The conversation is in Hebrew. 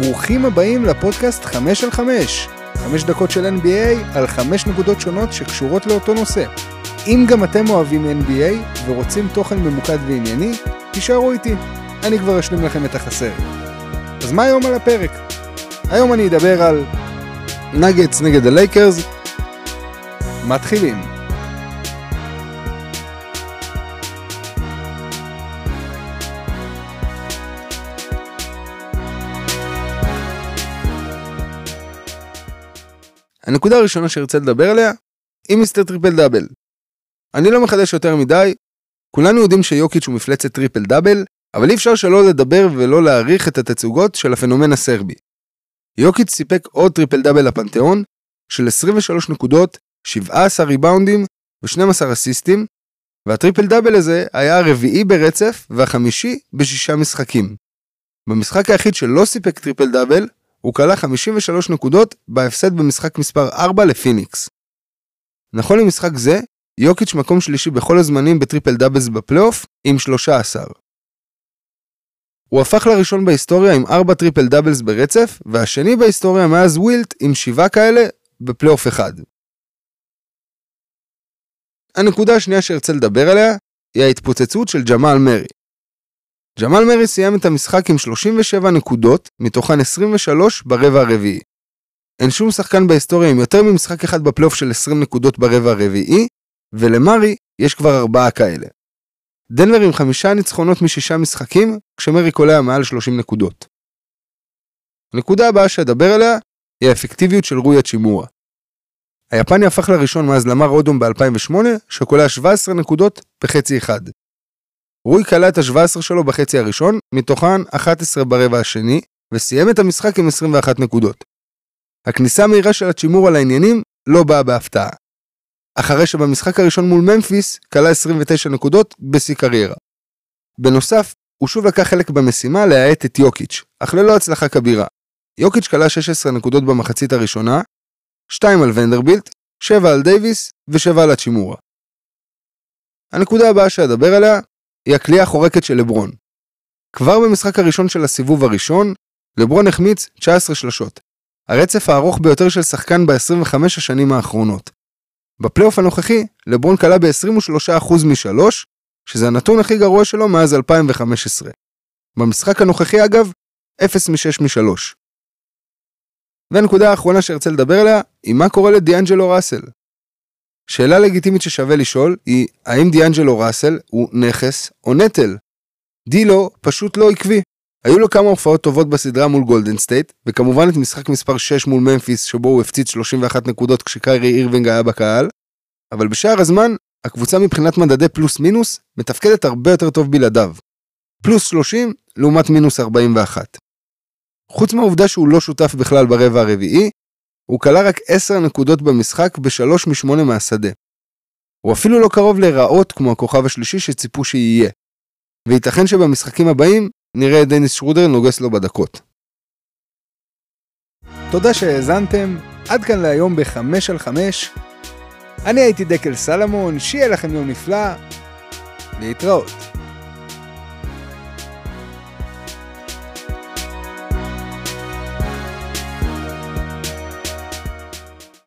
ברוכים הבאים לפודקאסט 5 על 5, 5 דקות של NBA על 5 נקודות שונות שקשורות לאותו נושא. אם גם אתם אוהבים NBA ורוצים תוכן ממוקד וענייני, תישארו איתי, אני כבר אשלים לכם את החסר. אז מה היום על הפרק? היום אני אדבר על נגטס נגד הלייקרס. מתחילים. הנקודה הראשונה שארצה לדבר עליה היא mister triple double. אני לא מחדש יותר מדי, כולנו יודעים שיוקיץ' הוא מפלצת טריפל דאבל, אבל אי אפשר שלא לדבר ולא להעריך את התצוגות של הפנומן הסרבי. יוקיץ' סיפק עוד טריפל דאבל לפנתיאון, של 23 נקודות, 17 ריבאונדים ו-12 אסיסטים, והטריפל דאבל הזה היה הרביעי ברצף והחמישי בשישה משחקים. במשחק היחיד שלא סיפק טריפל דאבל, הוא קלע 53 נקודות בהפסד במשחק מספר 4 לפיניקס. נכון למשחק זה, יוקיץ' מקום שלישי בכל הזמנים בטריפל דאבלס בפלייאוף עם 13. הוא הפך לראשון בהיסטוריה עם 4 טריפל דאבלס ברצף, והשני בהיסטוריה מאז ווילט עם 7 כאלה בפלייאוף אחד. הנקודה השנייה שארצה לדבר עליה היא ההתפוצצות של ג'מאל מרי. ג'מאל מרי סיים את המשחק עם 37 נקודות, מתוכן 23 ברבע הרביעי. אין שום שחקן בהיסטוריה עם יותר ממשחק אחד בפלייאוף של 20 נקודות ברבע הרביעי, ולמרי יש כבר ארבעה כאלה. דנבר עם חמישה ניצחונות משישה משחקים, כשמרי קולע מעל 30 נקודות. הנקודה הבאה שאדבר עליה היא האפקטיביות של רוי הצ'ימורה. היפני הפך לראשון מאז למר אודום ב-2008, שקולע 17 נקודות בחצי אחד. רוי קלע את ה-17 שלו בחצי הראשון, מתוכן 11 ברבע השני, וסיים את המשחק עם 21 נקודות. הכניסה המהירה של הצ'ימורה לעניינים לא באה בהפתעה. אחרי שבמשחק הראשון מול ממפיס כלה 29 נקודות בשיא קריירה. בנוסף, הוא שוב לקח חלק במשימה להאט את יוקיץ', אך ללא הצלחה כבירה. יוקיץ' כלה 16 נקודות במחצית הראשונה, 2 על ונדרבילט, 7 על דייוויס ו-7 על הצ'ימורה. הנקודה הבאה שאדבר עליה היא הכלייה החורקת של לברון. כבר במשחק הראשון של הסיבוב הראשון, לברון החמיץ 19 שלשות. הרצף הארוך ביותר של שחקן ב-25 השנים האחרונות. בפלייאוף הנוכחי, לברון כלה ב-23% מ-3, שזה הנתון הכי גרוע שלו מאז 2015. במשחק הנוכחי אגב, 0 מ-6 מ-3. והנקודה האחרונה שארצה לדבר עליה, היא מה קורה לדיאנג'לו ראסל. שאלה לגיטימית ששווה לשאול היא, האם דיאנג'לו ראסל הוא נכס או נטל? דילו פשוט לא עקבי. היו לו כמה הופעות טובות בסדרה מול גולדן סטייט, וכמובן את משחק מספר 6 מול ממפיס שבו הוא הפציץ 31 נקודות כשקיירי אירווינג היה בקהל, אבל בשאר הזמן, הקבוצה מבחינת מדדי פלוס מינוס מתפקדת הרבה יותר טוב בלעדיו. פלוס 30 לעומת מינוס 41. חוץ מהעובדה שהוא לא שותף בכלל ברבע הרביעי, הוא כלה רק 10 נקודות במשחק ב-3 מ-8 מהשדה. הוא אפילו לא קרוב להיראות כמו הכוכב השלישי שציפו שיהיה. וייתכן שבמשחקים הבאים נראה את דניס שרודר נוגס לו בדקות. תודה שהאזנתם, עד כאן להיום ב-5 על 5. אני הייתי דקל סלמון, שיהיה לכם יום נפלא, להתראות.